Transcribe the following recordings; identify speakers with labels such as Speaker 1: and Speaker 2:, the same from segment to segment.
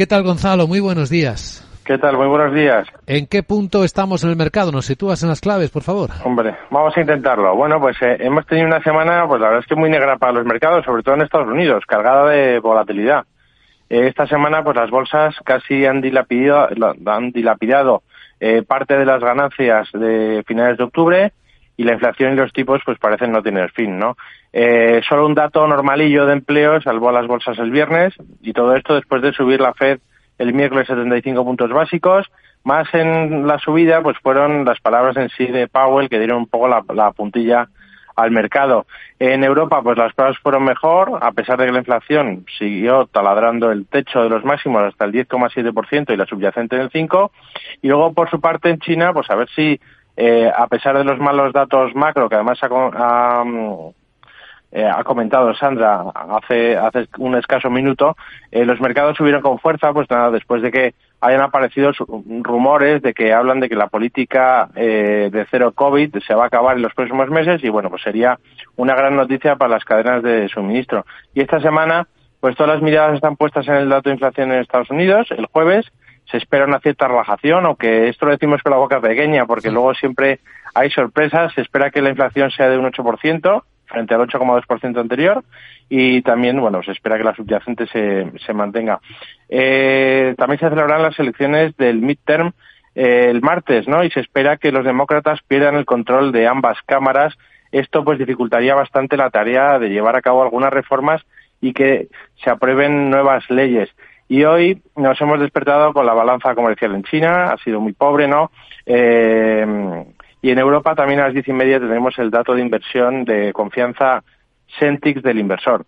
Speaker 1: ¿Qué tal, Gonzalo? Muy buenos días.
Speaker 2: ¿Qué tal? Muy buenos días.
Speaker 1: ¿En qué punto estamos en el mercado? ¿Nos sitúas en las claves, por favor?
Speaker 2: Hombre, vamos a intentarlo. Bueno, pues eh, hemos tenido una semana, pues la verdad es que muy negra para los mercados, sobre todo en Estados Unidos, cargada de volatilidad. Eh, esta semana, pues las bolsas casi han dilapidado, han dilapidado eh, parte de las ganancias de finales de octubre y la inflación y los tipos pues parecen no tener fin, ¿no? Eh, solo un dato normalillo de empleo salvó a las bolsas el viernes y todo esto después de subir la Fed el miércoles 75 puntos básicos. Más en la subida, pues fueron las palabras en sí de Powell que dieron un poco la, la puntilla al mercado. En Europa, pues las pruebas fueron mejor, a pesar de que la inflación siguió taladrando el techo de los máximos hasta el 10,7% y la subyacente en el 5%. Y luego, por su parte, en China, pues a ver si, eh, a pesar de los malos datos macro, que además ha, eh, ha comentado Sandra hace, hace un escaso minuto, eh, los mercados subieron con fuerza, pues nada, después de que hayan aparecido rumores de que hablan de que la política eh, de cero COVID se va a acabar en los próximos meses y bueno, pues sería una gran noticia para las cadenas de suministro. Y esta semana, pues todas las miradas están puestas en el dato de inflación en Estados Unidos. El jueves se espera una cierta relajación, aunque esto lo decimos con la boca pequeña, porque luego siempre hay sorpresas. Se espera que la inflación sea de un 8%, frente al 8,2% anterior y también, bueno, se espera que la subyacente se, se mantenga. Eh, también se celebrarán las elecciones del midterm eh, el martes, ¿no? Y se espera que los demócratas pierdan el control de ambas cámaras. Esto pues dificultaría bastante la tarea de llevar a cabo algunas reformas y que se aprueben nuevas leyes. Y hoy nos hemos despertado con la balanza comercial en China, ha sido muy pobre, ¿no? Eh, y en Europa también a las diez y media tenemos el dato de inversión de confianza Centix del inversor.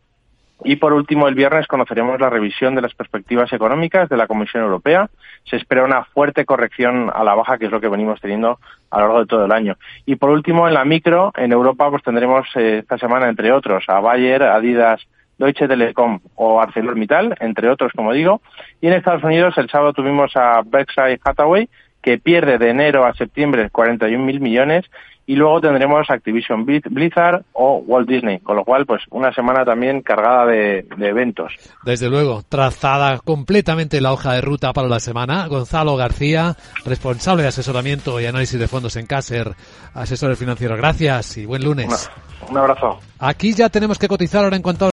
Speaker 2: Y por último, el viernes conoceremos la revisión de las perspectivas económicas de la Comisión Europea. Se espera una fuerte corrección a la baja, que es lo que venimos teniendo a lo largo de todo el año. Y por último, en la micro, en Europa, pues tendremos eh, esta semana, entre otros, a Bayer, Adidas, Deutsche Telekom o ArcelorMittal, entre otros, como digo. Y en Estados Unidos, el sábado tuvimos a Berkshire Hathaway, que pierde de enero a septiembre 41 mil millones y luego tendremos Activision Blizzard o Walt Disney, con lo cual pues una semana también cargada de, eventos.
Speaker 1: Desde luego, trazada completamente la hoja de ruta para la semana. Gonzalo García, responsable de asesoramiento y análisis de fondos en Caser, asesor financiero. Gracias y buen lunes.
Speaker 2: un abrazo.
Speaker 1: Aquí ya tenemos que cotizar ahora en cuanto a